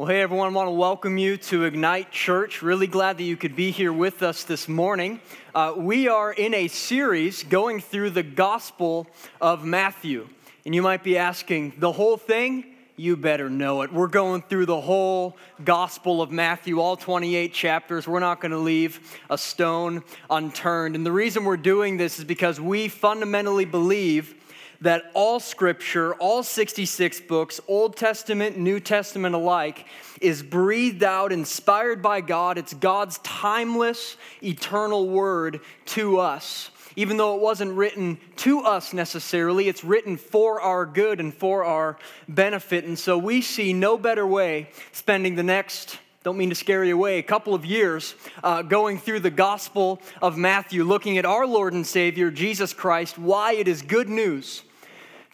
Well, hey everyone, I want to welcome you to Ignite Church. Really glad that you could be here with us this morning. Uh, we are in a series going through the Gospel of Matthew. And you might be asking, the whole thing? You better know it. We're going through the whole Gospel of Matthew, all 28 chapters. We're not going to leave a stone unturned. And the reason we're doing this is because we fundamentally believe that all scripture, all 66 books, Old Testament, New Testament alike, is breathed out, inspired by God. It's God's timeless, eternal word to us. Even though it wasn't written to us necessarily, it's written for our good and for our benefit. And so we see no better way spending the next don't mean to scare you away, a couple of years uh, going through the Gospel of Matthew, looking at our Lord and Savior, Jesus Christ, why it is good news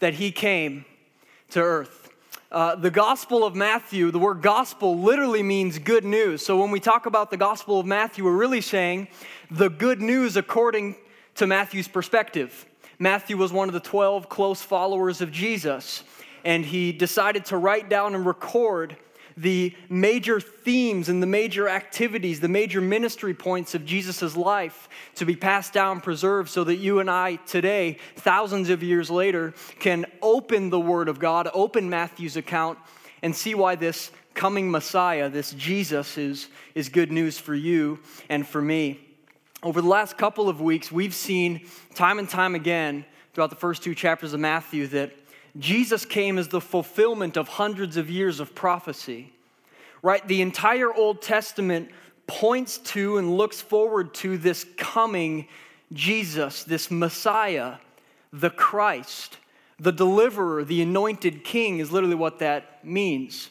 that he came to earth. Uh, the Gospel of Matthew, the word gospel literally means good news. So when we talk about the Gospel of Matthew, we're really saying the good news according to Matthew's perspective. Matthew was one of the 12 close followers of Jesus, and he decided to write down and record the major themes and the major activities, the major ministry points of Jesus' life to be passed down, preserved, so that you and I today, thousands of years later, can open the Word of God, open Matthew's account, and see why this coming Messiah, this Jesus, is, is good news for you and for me. Over the last couple of weeks, we've seen time and time again throughout the first two chapters of Matthew that Jesus came as the fulfillment of hundreds of years of prophecy. Right? The entire Old Testament points to and looks forward to this coming Jesus, this Messiah, the Christ, the deliverer, the anointed king is literally what that means.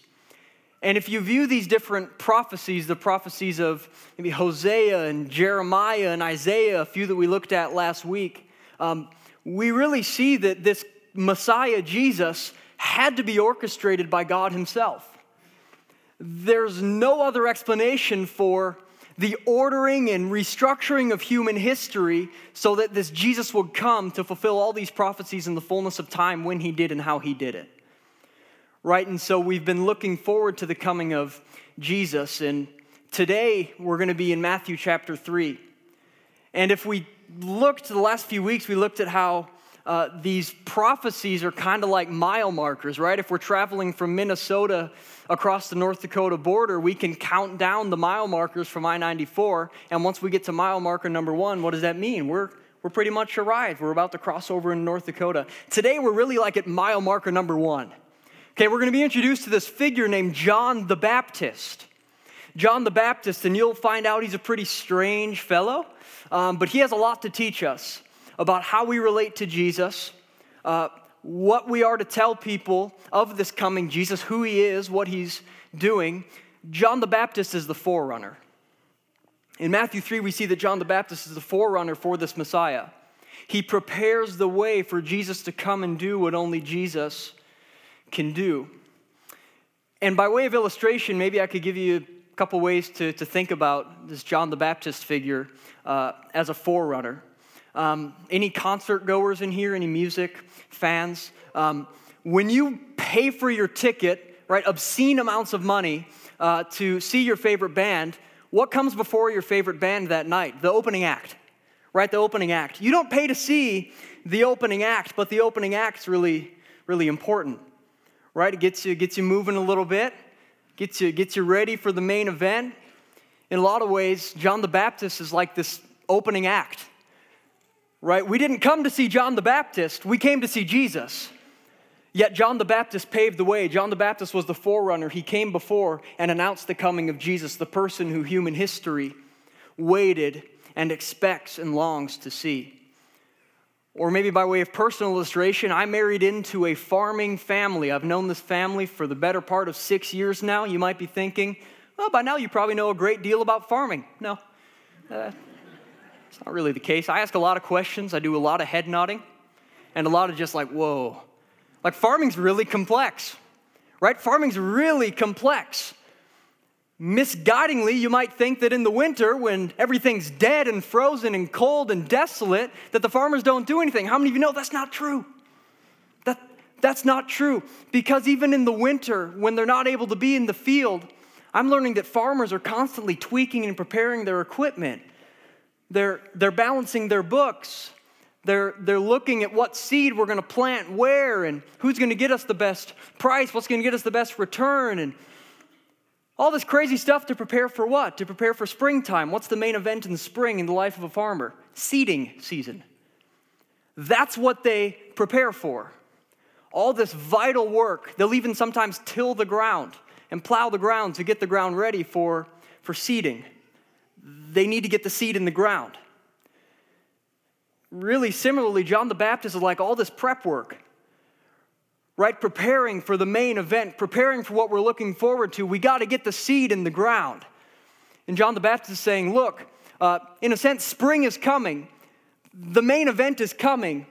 And if you view these different prophecies, the prophecies of maybe Hosea and Jeremiah and Isaiah, a few that we looked at last week, um, we really see that this Messiah, Jesus, had to be orchestrated by God Himself. There's no other explanation for the ordering and restructuring of human history so that this Jesus would come to fulfill all these prophecies in the fullness of time when He did and how He did it. Right? And so we've been looking forward to the coming of Jesus. And today we're going to be in Matthew chapter 3. And if we looked the last few weeks, we looked at how uh, these prophecies are kind of like mile markers, right? If we're traveling from Minnesota across the North Dakota border, we can count down the mile markers from I 94. And once we get to mile marker number one, what does that mean? We're, we're pretty much arrived. We're about to cross over in North Dakota. Today, we're really like at mile marker number one. Okay, we're going to be introduced to this figure named John the Baptist. John the Baptist, and you'll find out he's a pretty strange fellow, um, but he has a lot to teach us about how we relate to Jesus, uh, what we are to tell people of this coming Jesus, who he is, what he's doing. John the Baptist is the forerunner. In Matthew 3, we see that John the Baptist is the forerunner for this Messiah. He prepares the way for Jesus to come and do what only Jesus can do. And by way of illustration, maybe I could give you a couple ways to, to think about this John the Baptist figure uh, as a forerunner. Um, any concert goers in here? Any music fans? Um, when you pay for your ticket, right, obscene amounts of money uh, to see your favorite band, what comes before your favorite band that night? The opening act, right? The opening act. You don't pay to see the opening act, but the opening act's really, really important, right? It gets you, gets you moving a little bit, gets you, gets you ready for the main event. In a lot of ways, John the Baptist is like this opening act right? We didn't come to see John the Baptist, we came to see Jesus. Yet John the Baptist paved the way. John the Baptist was the forerunner. He came before and announced the coming of Jesus, the person who human history waited and expects and longs to see. Or maybe by way of personal illustration, I married into a farming family. I've known this family for the better part of six years now. You might be thinking, well, by now you probably know a great deal about farming. No, uh, it's not really the case. I ask a lot of questions, I do a lot of head nodding, and a lot of just like, whoa. Like, farming's really complex, right? Farming's really complex. Misguidingly, you might think that in the winter, when everything's dead and frozen and cold and desolate, that the farmers don't do anything. How many of you know that's not true? That, That's not true because even in the winter, when they're not able to be in the field, I'm learning that farmers are constantly tweaking and preparing their equipment. They're, they're balancing their books. They're, they're looking at what seed we're going to plant where and who's going to get us the best price, what's going to get us the best return, and all this crazy stuff to prepare for what? To prepare for springtime. What's the main event in the spring in the life of a farmer? Seeding season. That's what they prepare for. All this vital work. They'll even sometimes till the ground and plow the ground to get the ground ready for, for seeding. They need to get the seed in the ground. Really, similarly, John the Baptist is like all this prep work right? Preparing for the main event, preparing for what we're looking forward to. We got to get the seed in the ground. And John the Baptist is saying, Look, uh, in a sense, spring is coming. The main event is coming.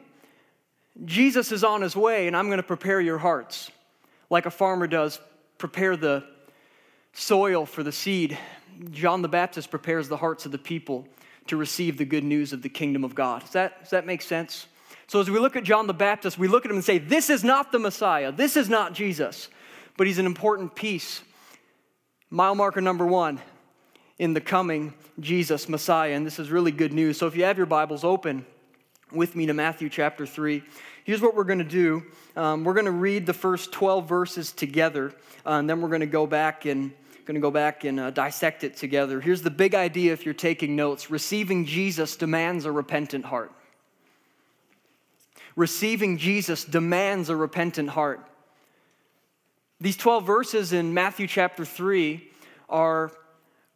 Jesus is on his way, and I'm going to prepare your hearts like a farmer does, prepare the soil for the seed. John the Baptist prepares the hearts of the people to receive the good news of the kingdom of God. Does that, does that make sense? So as we look at John the Baptist, we look at him and say, This is not the Messiah. This is not Jesus. But he's an important piece. Mile marker number one in the coming Jesus, Messiah. And this is really good news. So if you have your Bibles open with me to Matthew chapter 3, here's what we're going to do. Um, we're going to read the first 12 verses together, uh, and then we're going to go back and going to go back and uh, dissect it together. Here's the big idea if you're taking notes receiving Jesus demands a repentant heart receiving Jesus demands a repentant heart. These 12 verses in Matthew chapter 3 are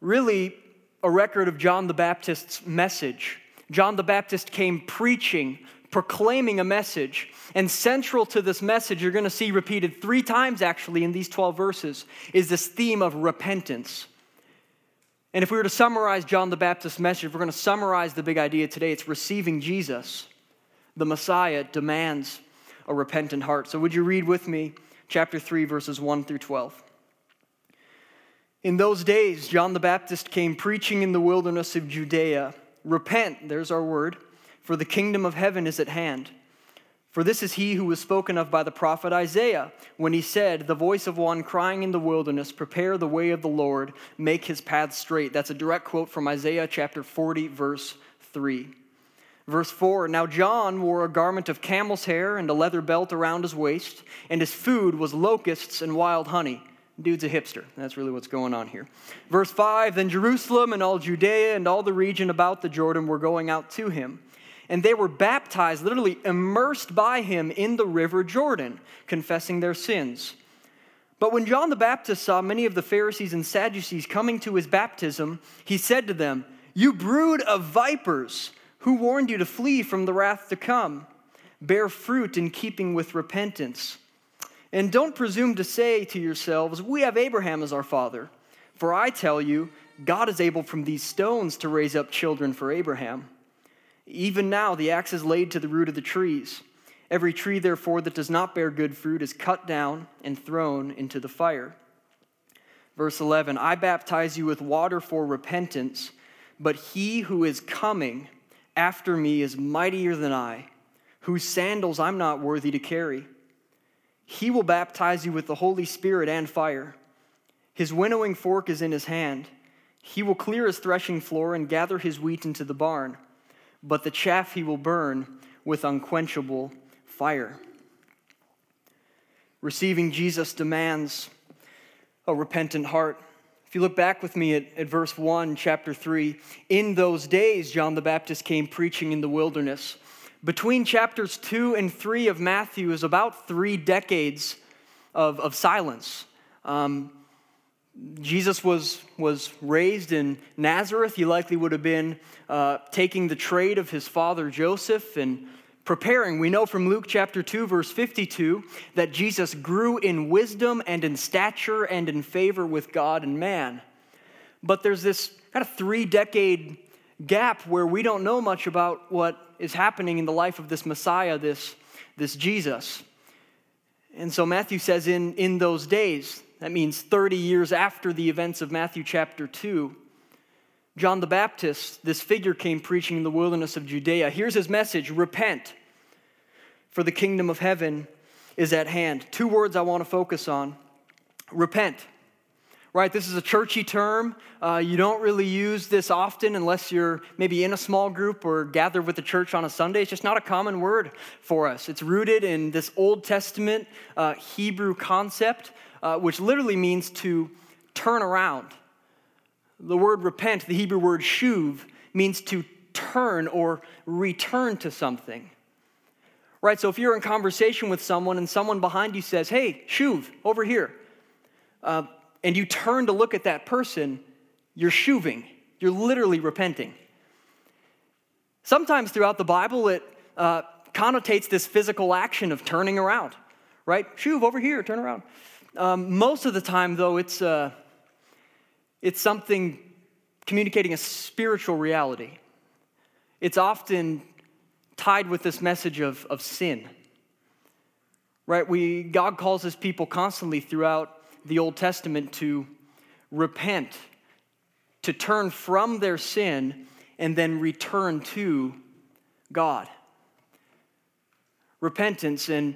really a record of John the Baptist's message. John the Baptist came preaching, proclaiming a message. And central to this message, you're going to see repeated three times actually in these 12 verses, is this theme of repentance. And if we were to summarize John the Baptist's message, we're going to summarize the big idea today, it's receiving Jesus the Messiah demands a repentant heart. So, would you read with me chapter 3, verses 1 through 12? In those days, John the Baptist came preaching in the wilderness of Judea Repent, there's our word, for the kingdom of heaven is at hand. For this is he who was spoken of by the prophet Isaiah when he said, The voice of one crying in the wilderness, Prepare the way of the Lord, make his path straight. That's a direct quote from Isaiah chapter 40, verse 3. Verse 4 Now John wore a garment of camel's hair and a leather belt around his waist, and his food was locusts and wild honey. Dude's a hipster. That's really what's going on here. Verse 5 Then Jerusalem and all Judea and all the region about the Jordan were going out to him. And they were baptized, literally immersed by him in the river Jordan, confessing their sins. But when John the Baptist saw many of the Pharisees and Sadducees coming to his baptism, he said to them, You brood of vipers! Who warned you to flee from the wrath to come? Bear fruit in keeping with repentance. And don't presume to say to yourselves, We have Abraham as our father. For I tell you, God is able from these stones to raise up children for Abraham. Even now, the axe is laid to the root of the trees. Every tree, therefore, that does not bear good fruit is cut down and thrown into the fire. Verse 11 I baptize you with water for repentance, but he who is coming, after me is mightier than I, whose sandals I'm not worthy to carry. He will baptize you with the Holy Spirit and fire. His winnowing fork is in his hand. He will clear his threshing floor and gather his wheat into the barn, but the chaff he will burn with unquenchable fire. Receiving Jesus demands a repentant heart. If you look back with me at, at verse 1, chapter 3, in those days, John the Baptist came preaching in the wilderness. Between chapters 2 and 3 of Matthew is about three decades of, of silence. Um, Jesus was, was raised in Nazareth. He likely would have been uh, taking the trade of his father Joseph and preparing. We know from Luke chapter 2, verse 52, that Jesus grew in wisdom and in stature and in favor with God and man. But there's this kind of three decade gap where we don't know much about what is happening in the life of this Messiah, this, this Jesus. And so Matthew says, in, in those days, that means 30 years after the events of Matthew chapter 2, John the Baptist, this figure came preaching in the wilderness of Judea. Here's his message repent, for the kingdom of heaven is at hand. Two words I want to focus on repent. Right, this is a churchy term. Uh, you don't really use this often unless you're maybe in a small group or gathered with the church on a Sunday. It's just not a common word for us. It's rooted in this Old Testament uh, Hebrew concept, uh, which literally means to turn around. The word repent, the Hebrew word shuv, means to turn or return to something. Right? So if you're in conversation with someone and someone behind you says, hey, shuv, over here, uh, and you turn to look at that person, you're shuving. You're literally repenting. Sometimes throughout the Bible, it uh, connotates this physical action of turning around, right? Shuv over here, turn around. Um, most of the time, though, it's, uh, it's something communicating a spiritual reality. It's often tied with this message of, of sin. Right? We, God calls his people constantly throughout the Old Testament to repent, to turn from their sin, and then return to God. Repentance, and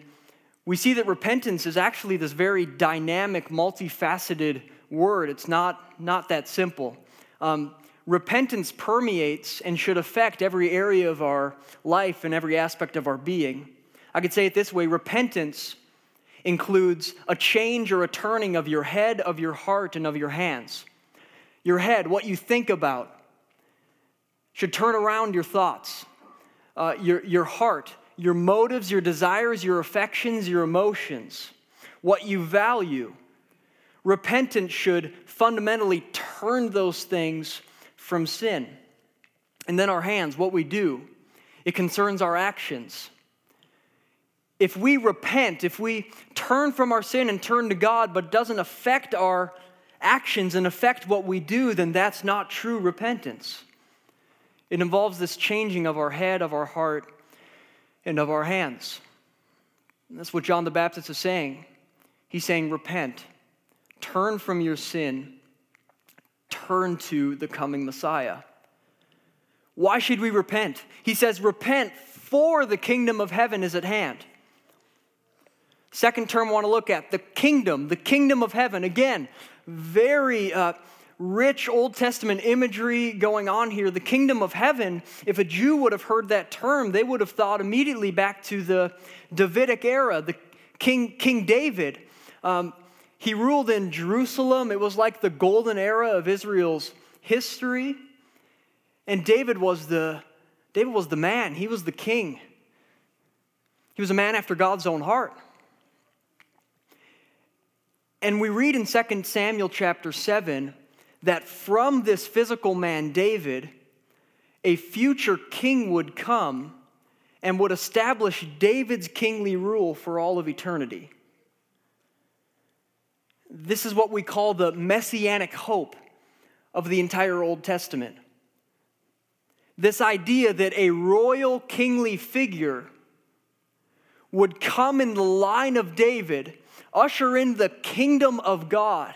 we see that repentance is actually this very dynamic, multifaceted word. It's not, not that simple. Um, repentance permeates and should affect every area of our life and every aspect of our being. I could say it this way repentance includes a change or a turning of your head, of your heart, and of your hands. Your head, what you think about, should turn around your thoughts. Uh, your, your heart, your motives, your desires, your affections, your emotions, what you value. Repentance should fundamentally turn those things from sin. And then our hands, what we do, it concerns our actions. If we repent, if we turn from our sin and turn to God, but doesn't affect our actions and affect what we do, then that's not true repentance. It involves this changing of our head, of our heart, and of our hands. And that's what John the Baptist is saying. He's saying, Repent, turn from your sin, turn to the coming Messiah. Why should we repent? He says, Repent, for the kingdom of heaven is at hand. Second term I want to look at the kingdom, the kingdom of heaven. Again, very uh, rich Old Testament imagery going on here. The kingdom of heaven, if a Jew would have heard that term, they would have thought immediately back to the Davidic era, the King, King David. Um, he ruled in Jerusalem. It was like the golden era of Israel's history. And David was the David was the man. He was the king. He was a man after God's own heart. And we read in 2 Samuel chapter 7 that from this physical man, David, a future king would come and would establish David's kingly rule for all of eternity. This is what we call the messianic hope of the entire Old Testament. This idea that a royal kingly figure would come in the line of David, usher in the kingdom of God,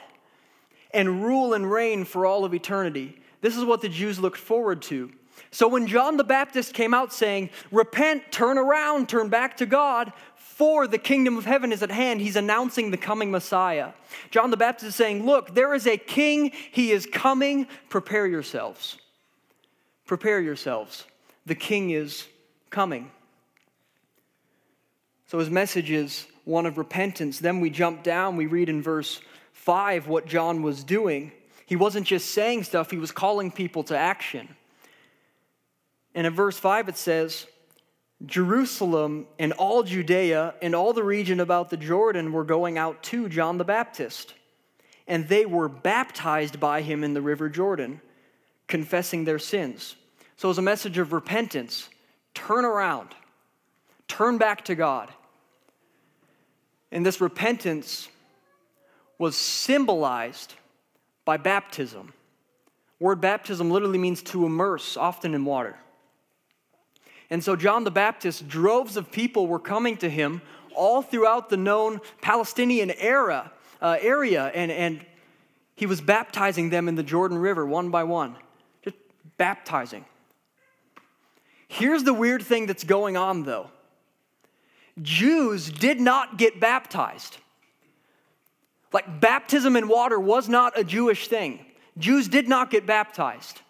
and rule and reign for all of eternity. This is what the Jews looked forward to. So when John the Baptist came out saying, Repent, turn around, turn back to God, for the kingdom of heaven is at hand. He's announcing the coming Messiah. John the Baptist is saying, Look, there is a king. He is coming. Prepare yourselves. Prepare yourselves. The king is coming. So his message is one of repentance. Then we jump down, we read in verse 5 what John was doing. He wasn't just saying stuff, he was calling people to action. And in verse 5 it says, Jerusalem and all Judea and all the region about the Jordan were going out to John the Baptist. And they were baptized by him in the river Jordan, confessing their sins. So, as a message of repentance, turn around, turn back to God. And this repentance was symbolized by baptism. Word baptism literally means to immerse, often in water. And so John the Baptist, droves of people were coming to him all throughout the known Palestinian era, uh, area, and, and he was baptizing them in the Jordan River one by one. Just baptizing. Here's the weird thing that's going on, though Jews did not get baptized. Like baptism in water was not a Jewish thing. Jews did not get baptized.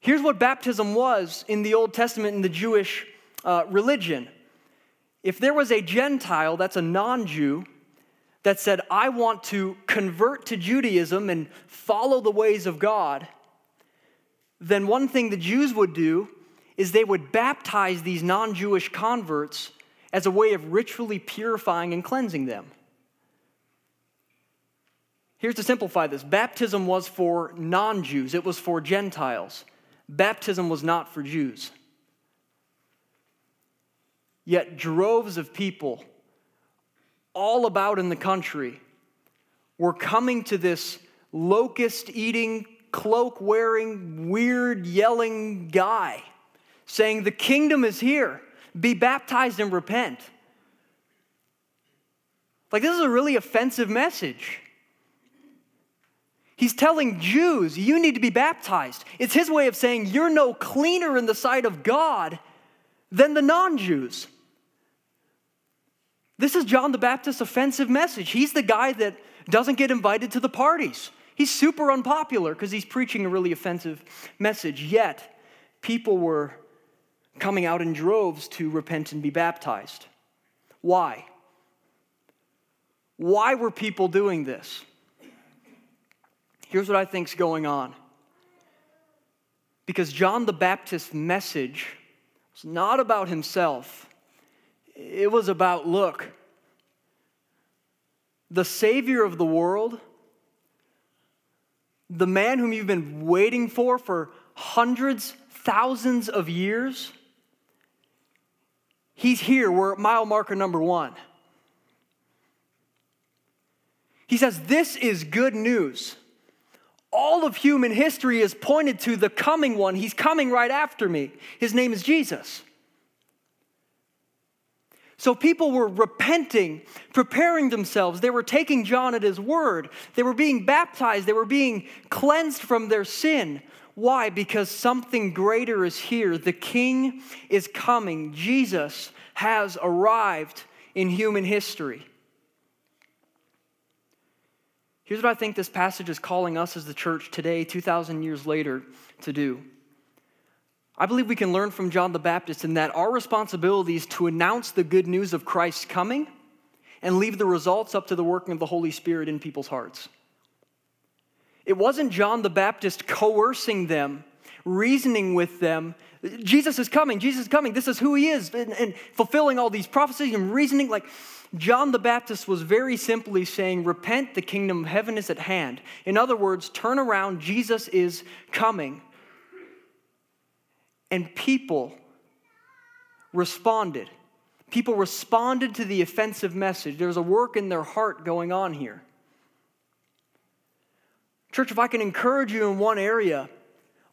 Here's what baptism was in the Old Testament in the Jewish uh, religion. If there was a Gentile, that's a non Jew, that said, I want to convert to Judaism and follow the ways of God, then one thing the Jews would do is they would baptize these non Jewish converts as a way of ritually purifying and cleansing them. Here's to simplify this baptism was for non Jews, it was for Gentiles. Baptism was not for Jews. Yet droves of people all about in the country were coming to this locust eating, cloak wearing, weird yelling guy saying, The kingdom is here. Be baptized and repent. Like, this is a really offensive message. He's telling Jews, you need to be baptized. It's his way of saying you're no cleaner in the sight of God than the non Jews. This is John the Baptist's offensive message. He's the guy that doesn't get invited to the parties. He's super unpopular because he's preaching a really offensive message. Yet, people were coming out in droves to repent and be baptized. Why? Why were people doing this? Here's what I think's going on. Because John the Baptist's message was not about himself, it was about look, the Savior of the world, the man whom you've been waiting for for hundreds, thousands of years, he's here. We're at mile marker number one. He says, This is good news all of human history is pointed to the coming one. He's coming right after me. His name is Jesus. So people were repenting, preparing themselves. They were taking John at his word. They were being baptized. They were being cleansed from their sin. Why? Because something greater is here. The king is coming. Jesus has arrived in human history. Here's what I think this passage is calling us as the church today, 2,000 years later, to do. I believe we can learn from John the Baptist in that our responsibility is to announce the good news of Christ's coming and leave the results up to the working of the Holy Spirit in people's hearts. It wasn't John the Baptist coercing them, reasoning with them. Jesus is coming, Jesus is coming, this is who he is, and, and fulfilling all these prophecies and reasoning. Like, John the Baptist was very simply saying, Repent, the kingdom of heaven is at hand. In other words, turn around, Jesus is coming. And people responded. People responded to the offensive message. There's a work in their heart going on here. Church, if I can encourage you in one area,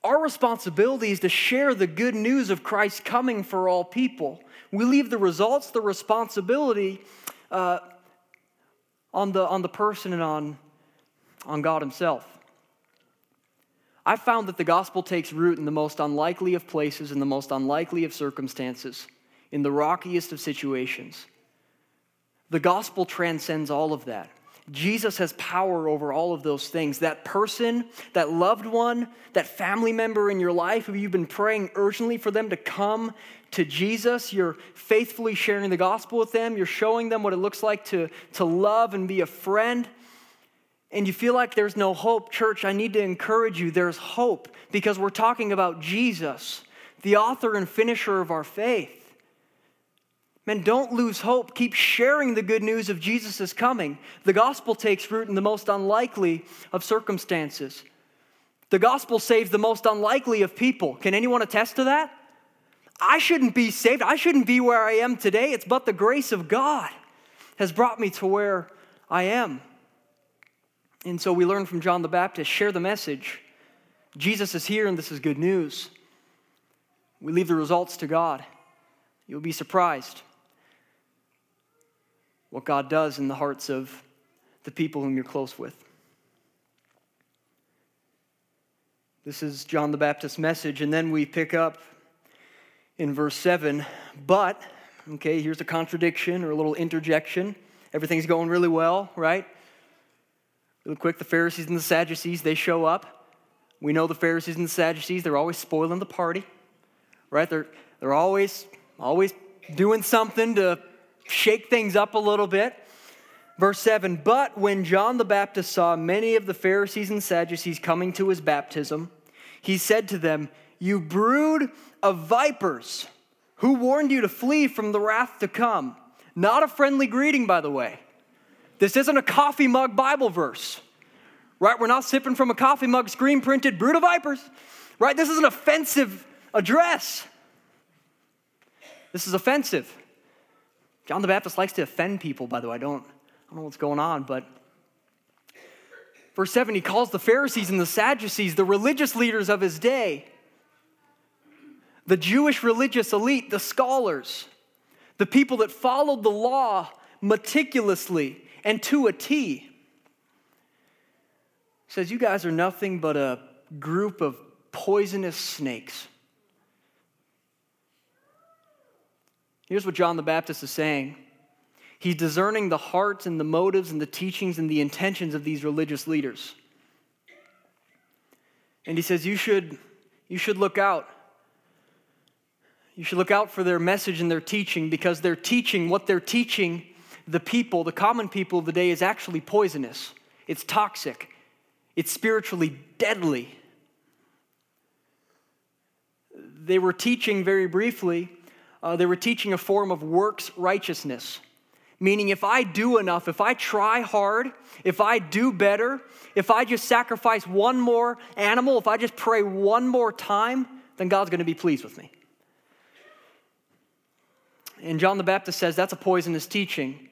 our responsibility is to share the good news of Christ coming for all people. We leave the results, the responsibility uh, on, the, on the person and on, on God Himself. I've found that the gospel takes root in the most unlikely of places, in the most unlikely of circumstances, in the rockiest of situations. The gospel transcends all of that. Jesus has power over all of those things. That person, that loved one, that family member in your life who you've been praying urgently for them to come to Jesus, you're faithfully sharing the gospel with them, you're showing them what it looks like to, to love and be a friend, and you feel like there's no hope, church, I need to encourage you there's hope because we're talking about Jesus, the author and finisher of our faith. Man, don't lose hope. Keep sharing the good news of Jesus coming. The gospel takes root in the most unlikely of circumstances. The gospel saves the most unlikely of people. Can anyone attest to that? I shouldn't be saved. I shouldn't be where I am today. It's but the grace of God has brought me to where I am. And so we learn from John the Baptist share the message. Jesus is here, and this is good news. We leave the results to God. You'll be surprised what God does in the hearts of the people whom you're close with. This is John the Baptist's message, and then we pick up in verse 7 But, Okay, here's a contradiction or a little interjection. Everything's going really well, right? Really quick, the Pharisees and the Sadducees, they show up. We know the Pharisees and the Sadducees, they're always spoiling the party, right? They're, they're always, always doing something to shake things up a little bit. Verse 7 But when John the Baptist saw many of the Pharisees and Sadducees coming to his baptism, he said to them, You brood of vipers, who warned you to flee from the wrath to come? Not a friendly greeting, by the way. This isn't a coffee mug Bible verse, right? We're not sipping from a coffee mug screen printed brood of vipers, right? This is an offensive address. This is offensive. John the Baptist likes to offend people, by the way. I don't, I don't know what's going on, but verse 7 he calls the Pharisees and the Sadducees the religious leaders of his day, the Jewish religious elite, the scholars, the people that followed the law meticulously and to a T. Says, You guys are nothing but a group of poisonous snakes. Here's what John the Baptist is saying He's discerning the hearts and the motives and the teachings and the intentions of these religious leaders. And he says, You should, you should look out. You should look out for their message and their teaching because their teaching, what they're teaching the people, the common people of the day, is actually poisonous. It's toxic, it's spiritually deadly. They were teaching very briefly, uh, they were teaching a form of works righteousness. Meaning, if I do enough, if I try hard, if I do better, if I just sacrifice one more animal, if I just pray one more time, then God's going to be pleased with me. And John the Baptist says that's a poisonous teaching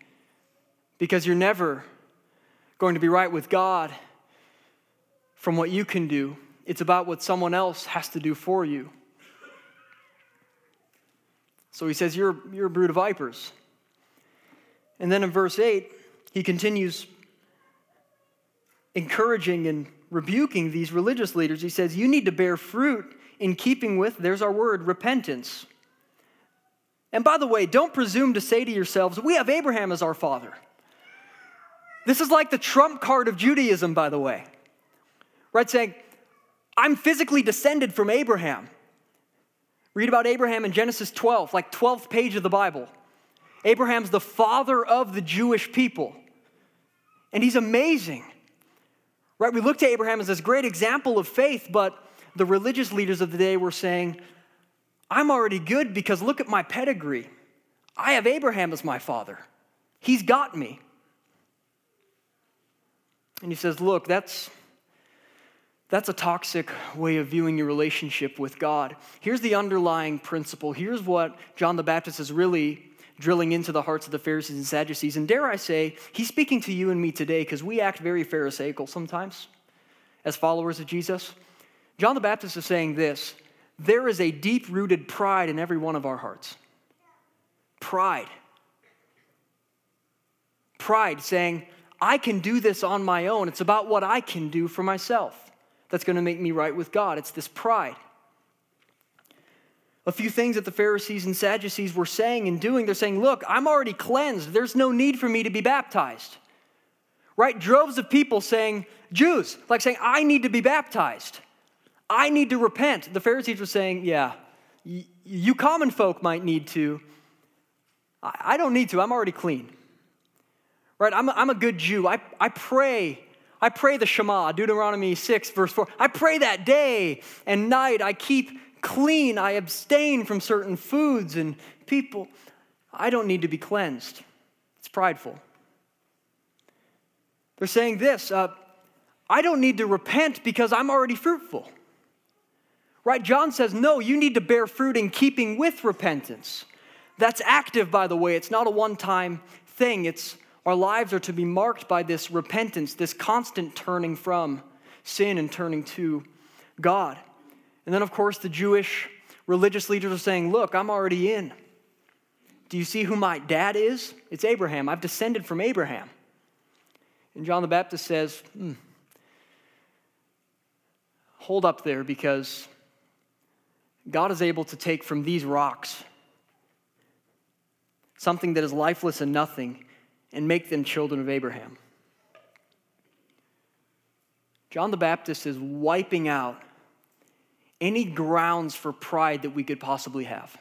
because you're never going to be right with God from what you can do. It's about what someone else has to do for you. So he says, You're, you're a brood of vipers. And then in verse 8, he continues encouraging and rebuking these religious leaders. He says, You need to bear fruit in keeping with, there's our word, repentance. And by the way, don't presume to say to yourselves, We have Abraham as our father. This is like the trump card of Judaism, by the way. Right? Saying, I'm physically descended from Abraham. Read about Abraham in Genesis 12, like 12th page of the Bible. Abraham's the father of the Jewish people. And he's amazing. Right? We look to Abraham as this great example of faith, but the religious leaders of the day were saying, I'm already good because look at my pedigree. I have Abraham as my father. He's got me. And he says, Look, that's, that's a toxic way of viewing your relationship with God. Here's the underlying principle. Here's what John the Baptist is really drilling into the hearts of the Pharisees and Sadducees. And dare I say, he's speaking to you and me today because we act very Pharisaical sometimes as followers of Jesus. John the Baptist is saying this there is a deep rooted pride in every one of our hearts. Pride. Pride saying, I can do this on my own. It's about what I can do for myself that's going to make me right with God. It's this pride a few things that the Pharisees and Sadducees were saying and doing. They're saying, Look, I'm already cleansed. There's no need for me to be baptized. Right? Droves of people saying, Jews, like saying, I need to be baptized. I need to repent. The Pharisees were saying, Yeah, you common folk might need to. I don't need to. I'm already clean. Right? I'm a, good Jew. I, I pray. I pray the Shema, Deuteronomy 6, verse 4. I pray that day and night. I keep clean. I abstain from certain foods and people. I don't need to be cleansed. It's prideful. They're saying this uh, I don't need to repent because I'm already fruitful. Right? John says, no, you need to bear fruit in keeping with repentance. That's active, by the way. It's not a one time thing. It's our lives are to be marked by this repentance, this constant turning from sin and turning to God. And then, of course, the Jewish religious leaders are saying, Look, I'm already in. Do you see who my dad is? It's Abraham. I've descended from Abraham. And John the Baptist says, hmm, Hold up there because God is able to take from these rocks something that is lifeless and nothing, and make them children of Abraham. John the Baptist is wiping out any grounds for pride that we could possibly have.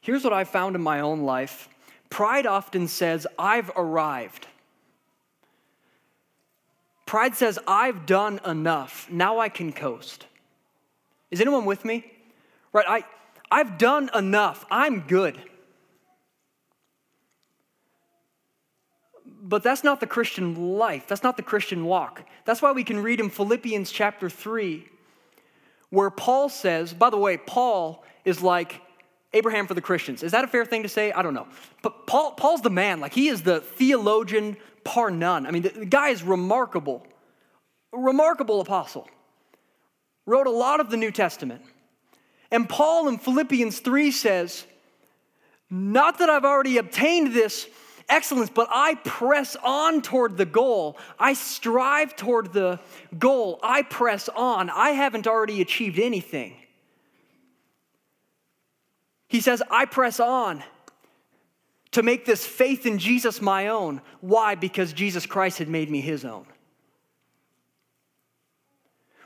Here's what I found in my own life pride often says, I've arrived. Pride says, I've done enough. Now I can coast. Is anyone with me? Right? I, I've done enough. I'm good. But that's not the Christian life. That's not the Christian walk. That's why we can read in Philippians chapter 3, where Paul says, by the way, Paul is like Abraham for the Christians. Is that a fair thing to say? I don't know. But Paul, Paul's the man. Like, he is the theologian par none. I mean, the, the guy is remarkable. Remarkable apostle. Wrote a lot of the New Testament. And Paul in Philippians 3 says, Not that I've already obtained this excellence, but I press on toward the goal. I strive toward the goal. I press on. I haven't already achieved anything. He says, I press on to make this faith in Jesus my own. Why? Because Jesus Christ had made me his own.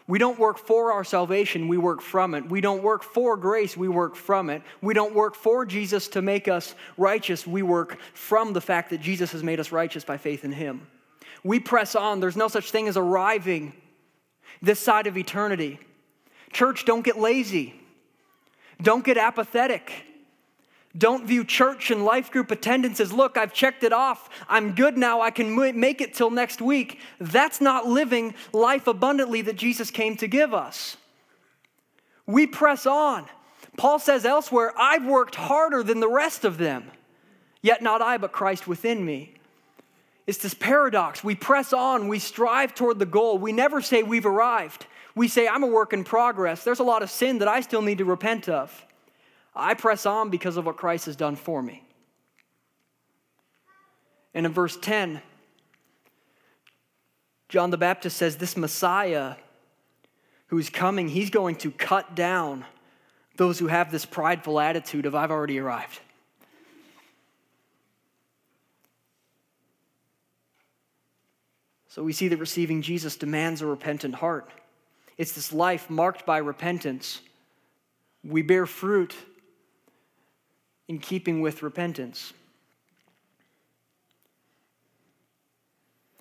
We don't work for our salvation, we work from it. We don't work for grace, we work from it. We don't work for Jesus to make us righteous, we work from the fact that Jesus has made us righteous by faith in him. We press on. There's no such thing as arriving this side of eternity. Church, don't get lazy. Don't get apathetic. Don't view church and life group attendance as, look, I've checked it off. I'm good now. I can make it till next week. That's not living life abundantly that Jesus came to give us. We press on. Paul says elsewhere, I've worked harder than the rest of them, yet not I, but Christ within me. It's this paradox. We press on, we strive toward the goal. We never say we've arrived. We say, I'm a work in progress. There's a lot of sin that I still need to repent of. I press on because of what Christ has done for me. And in verse 10, John the Baptist says, This Messiah who's coming, he's going to cut down those who have this prideful attitude of, I've already arrived. So we see that receiving Jesus demands a repentant heart. It's this life marked by repentance. We bear fruit in keeping with repentance.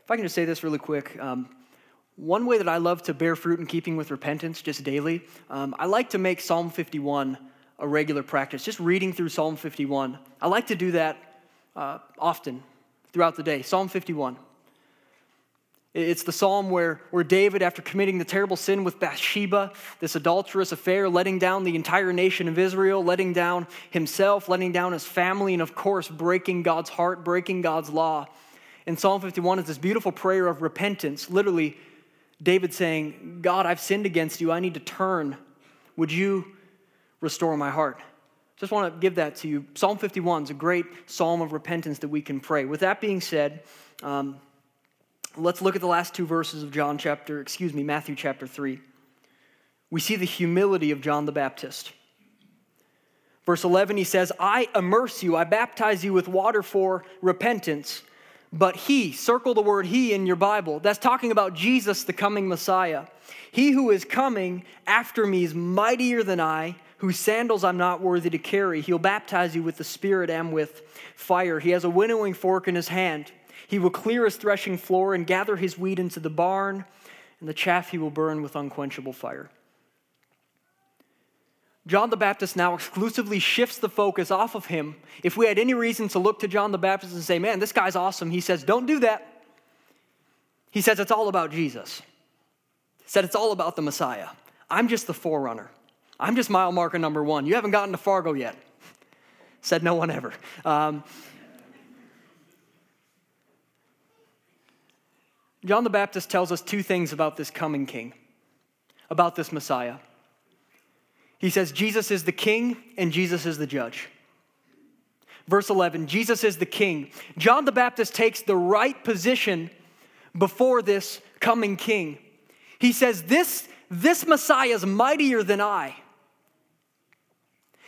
If I can just say this really quick. Um, one way that I love to bear fruit in keeping with repentance just daily, um, I like to make Psalm 51 a regular practice, just reading through Psalm 51. I like to do that uh, often throughout the day. Psalm 51. It's the psalm where, where David, after committing the terrible sin with Bathsheba, this adulterous affair, letting down the entire nation of Israel, letting down himself, letting down his family, and of course, breaking God's heart, breaking God's law. In Psalm 51 is this beautiful prayer of repentance. Literally, David saying, God, I've sinned against you. I need to turn. Would you restore my heart? Just want to give that to you. Psalm 51 is a great psalm of repentance that we can pray. With that being said, um, Let's look at the last two verses of John chapter, excuse me, Matthew chapter 3. We see the humility of John the Baptist. Verse 11, he says, I immerse you, I baptize you with water for repentance. But he, circle the word he in your Bible, that's talking about Jesus, the coming Messiah. He who is coming after me is mightier than I, whose sandals I'm not worthy to carry. He'll baptize you with the Spirit and with fire. He has a winnowing fork in his hand. He will clear his threshing floor and gather his wheat into the barn, and the chaff he will burn with unquenchable fire. John the Baptist now exclusively shifts the focus off of him. If we had any reason to look to John the Baptist and say, man, this guy's awesome, he says, don't do that. He says it's all about Jesus. He said it's all about the Messiah. I'm just the forerunner. I'm just mile marker number one. You haven't gotten to Fargo yet. Said no one ever. Um, John the Baptist tells us two things about this coming king, about this Messiah. He says Jesus is the king and Jesus is the judge. Verse 11 Jesus is the king. John the Baptist takes the right position before this coming king. He says, This, this Messiah is mightier than I.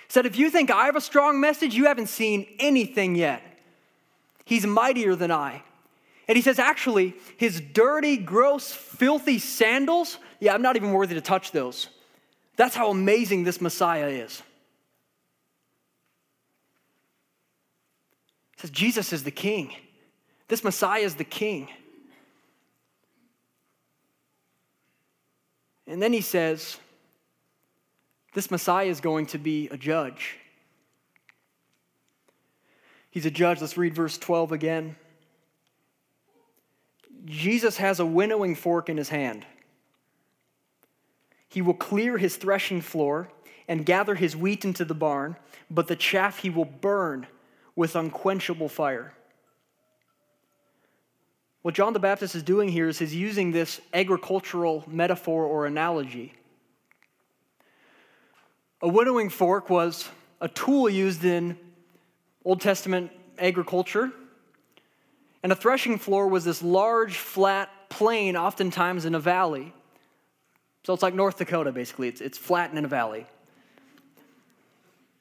said, If you think I have a strong message, you haven't seen anything yet. He's mightier than I. And he says, Actually, his dirty, gross, filthy sandals, yeah, I'm not even worthy to touch those. That's how amazing this Messiah is. He says, Jesus is the king. This Messiah is the king. And then he says, this Messiah is going to be a judge. He's a judge. Let's read verse 12 again. Jesus has a winnowing fork in his hand. He will clear his threshing floor and gather his wheat into the barn, but the chaff he will burn with unquenchable fire. What John the Baptist is doing here is he's using this agricultural metaphor or analogy. A winnowing fork was a tool used in Old Testament agriculture, and a threshing floor was this large, flat plain, oftentimes in a valley. So it's like North Dakota, basically. It's, it's flat and in a valley.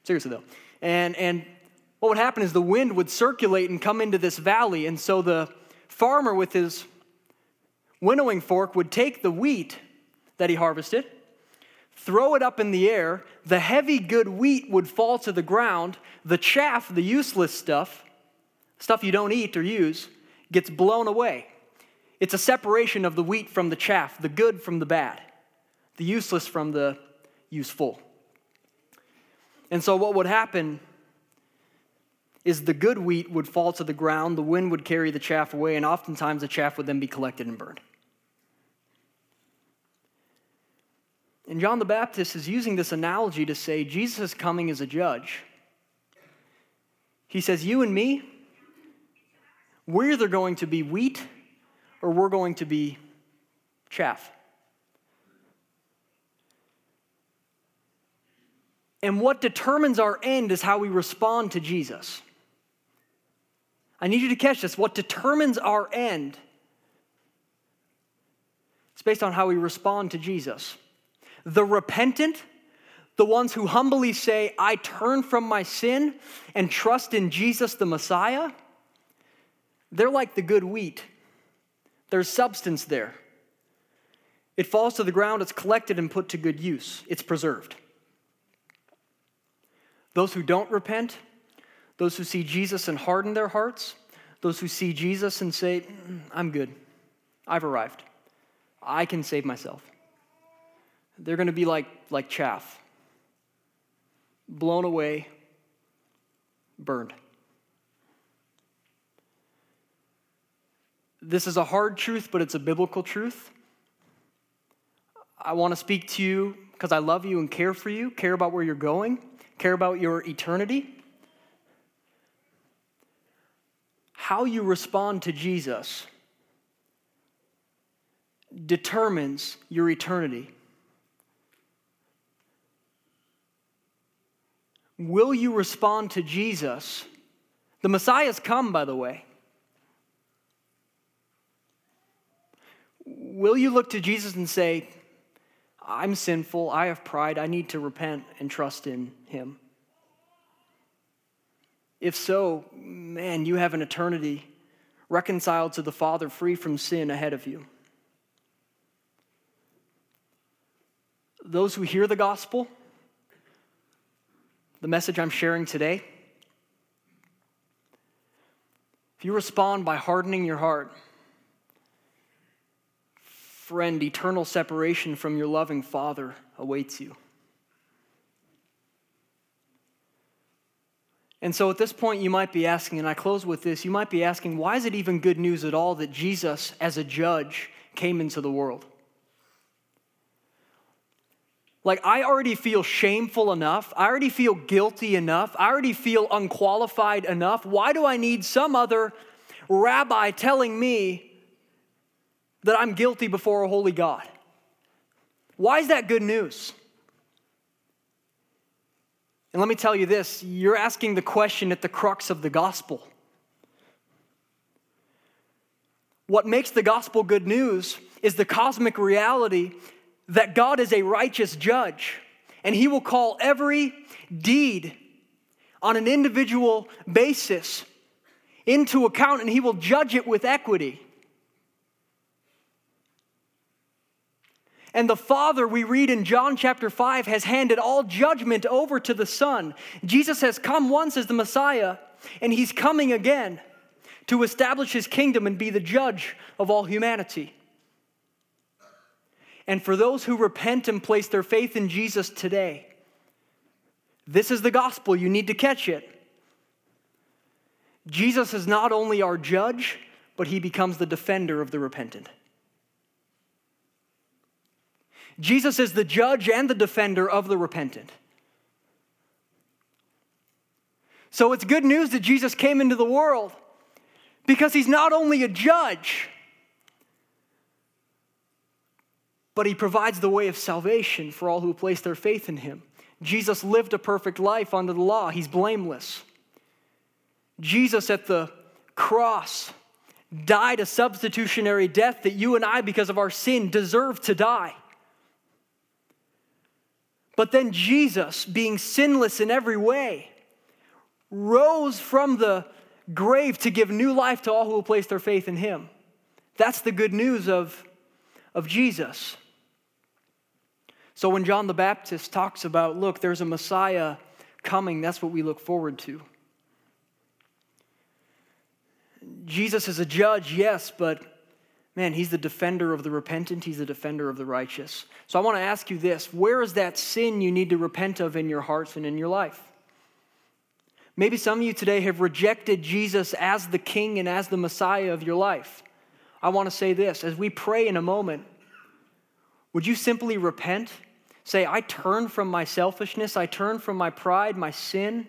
Seriously, though. And, and what would happen is the wind would circulate and come into this valley, and so the farmer with his winnowing fork would take the wheat that he harvested, throw it up in the air, the heavy, good wheat would fall to the ground, the chaff, the useless stuff, stuff you don't eat or use, gets blown away. It's a separation of the wheat from the chaff, the good from the bad, the useless from the useful. And so, what would happen is the good wheat would fall to the ground, the wind would carry the chaff away, and oftentimes the chaff would then be collected and burned. And John the Baptist is using this analogy to say Jesus is coming as a judge. He says, You and me, we're either going to be wheat or we're going to be chaff. And what determines our end is how we respond to Jesus. I need you to catch this. What determines our end is based on how we respond to Jesus. The repentant, the ones who humbly say, I turn from my sin and trust in Jesus the Messiah, they're like the good wheat. There's substance there. It falls to the ground, it's collected and put to good use, it's preserved. Those who don't repent, those who see Jesus and harden their hearts, those who see Jesus and say, mm, I'm good, I've arrived, I can save myself. They're going to be like, like chaff, blown away, burned. This is a hard truth, but it's a biblical truth. I want to speak to you because I love you and care for you, care about where you're going, care about your eternity. how you respond to Jesus determines your eternity. Will you respond to Jesus? The Messiah's come, by the way. Will you look to Jesus and say, I'm sinful, I have pride, I need to repent and trust in Him? If so, man, you have an eternity reconciled to the Father, free from sin ahead of you. Those who hear the gospel, the message I'm sharing today, if you respond by hardening your heart, friend, eternal separation from your loving Father awaits you. And so at this point, you might be asking, and I close with this you might be asking, why is it even good news at all that Jesus, as a judge, came into the world? Like, I already feel shameful enough. I already feel guilty enough. I already feel unqualified enough. Why do I need some other rabbi telling me that I'm guilty before a holy God? Why is that good news? And let me tell you this you're asking the question at the crux of the gospel. What makes the gospel good news is the cosmic reality that God is a righteous judge. and he will call every deed on an individual basis into account and he will judge it with equity. And the Father, we read in John chapter 5, has handed all judgment over to the Son. Jesus has come once as the Messiah, and he's coming again to establish his kingdom and be the judge of all humanity. And for those who repent and place their faith in Jesus today, this is the gospel. You need to catch it. Jesus is not only our judge, but he becomes the defender of the repentant. Jesus is the judge and the defender of the repentant. So it's good news that Jesus came into the world because he's not only a judge, but he provides the way of salvation for all who place their faith in him. Jesus lived a perfect life under the law, he's blameless. Jesus at the cross died a substitutionary death that you and I, because of our sin, deserve to die. But then Jesus, being sinless in every way, rose from the grave to give new life to all who will place their faith in him. That's the good news of, of Jesus. So when John the Baptist talks about, look, there's a Messiah coming, that's what we look forward to. Jesus is a judge, yes, but man, he's the defender of the repentant, he's the defender of the righteous. So I want to ask you this where is that sin you need to repent of in your hearts and in your life? Maybe some of you today have rejected Jesus as the king and as the Messiah of your life. I want to say this as we pray in a moment, would you simply repent? Say, I turn from my selfishness, I turn from my pride, my sin,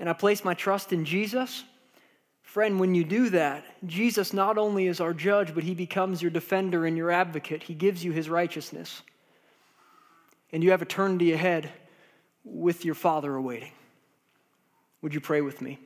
and I place my trust in Jesus? Friend, when you do that, Jesus not only is our judge, but he becomes your defender and your advocate. He gives you his righteousness. And you have eternity ahead with your Father awaiting. Would you pray with me?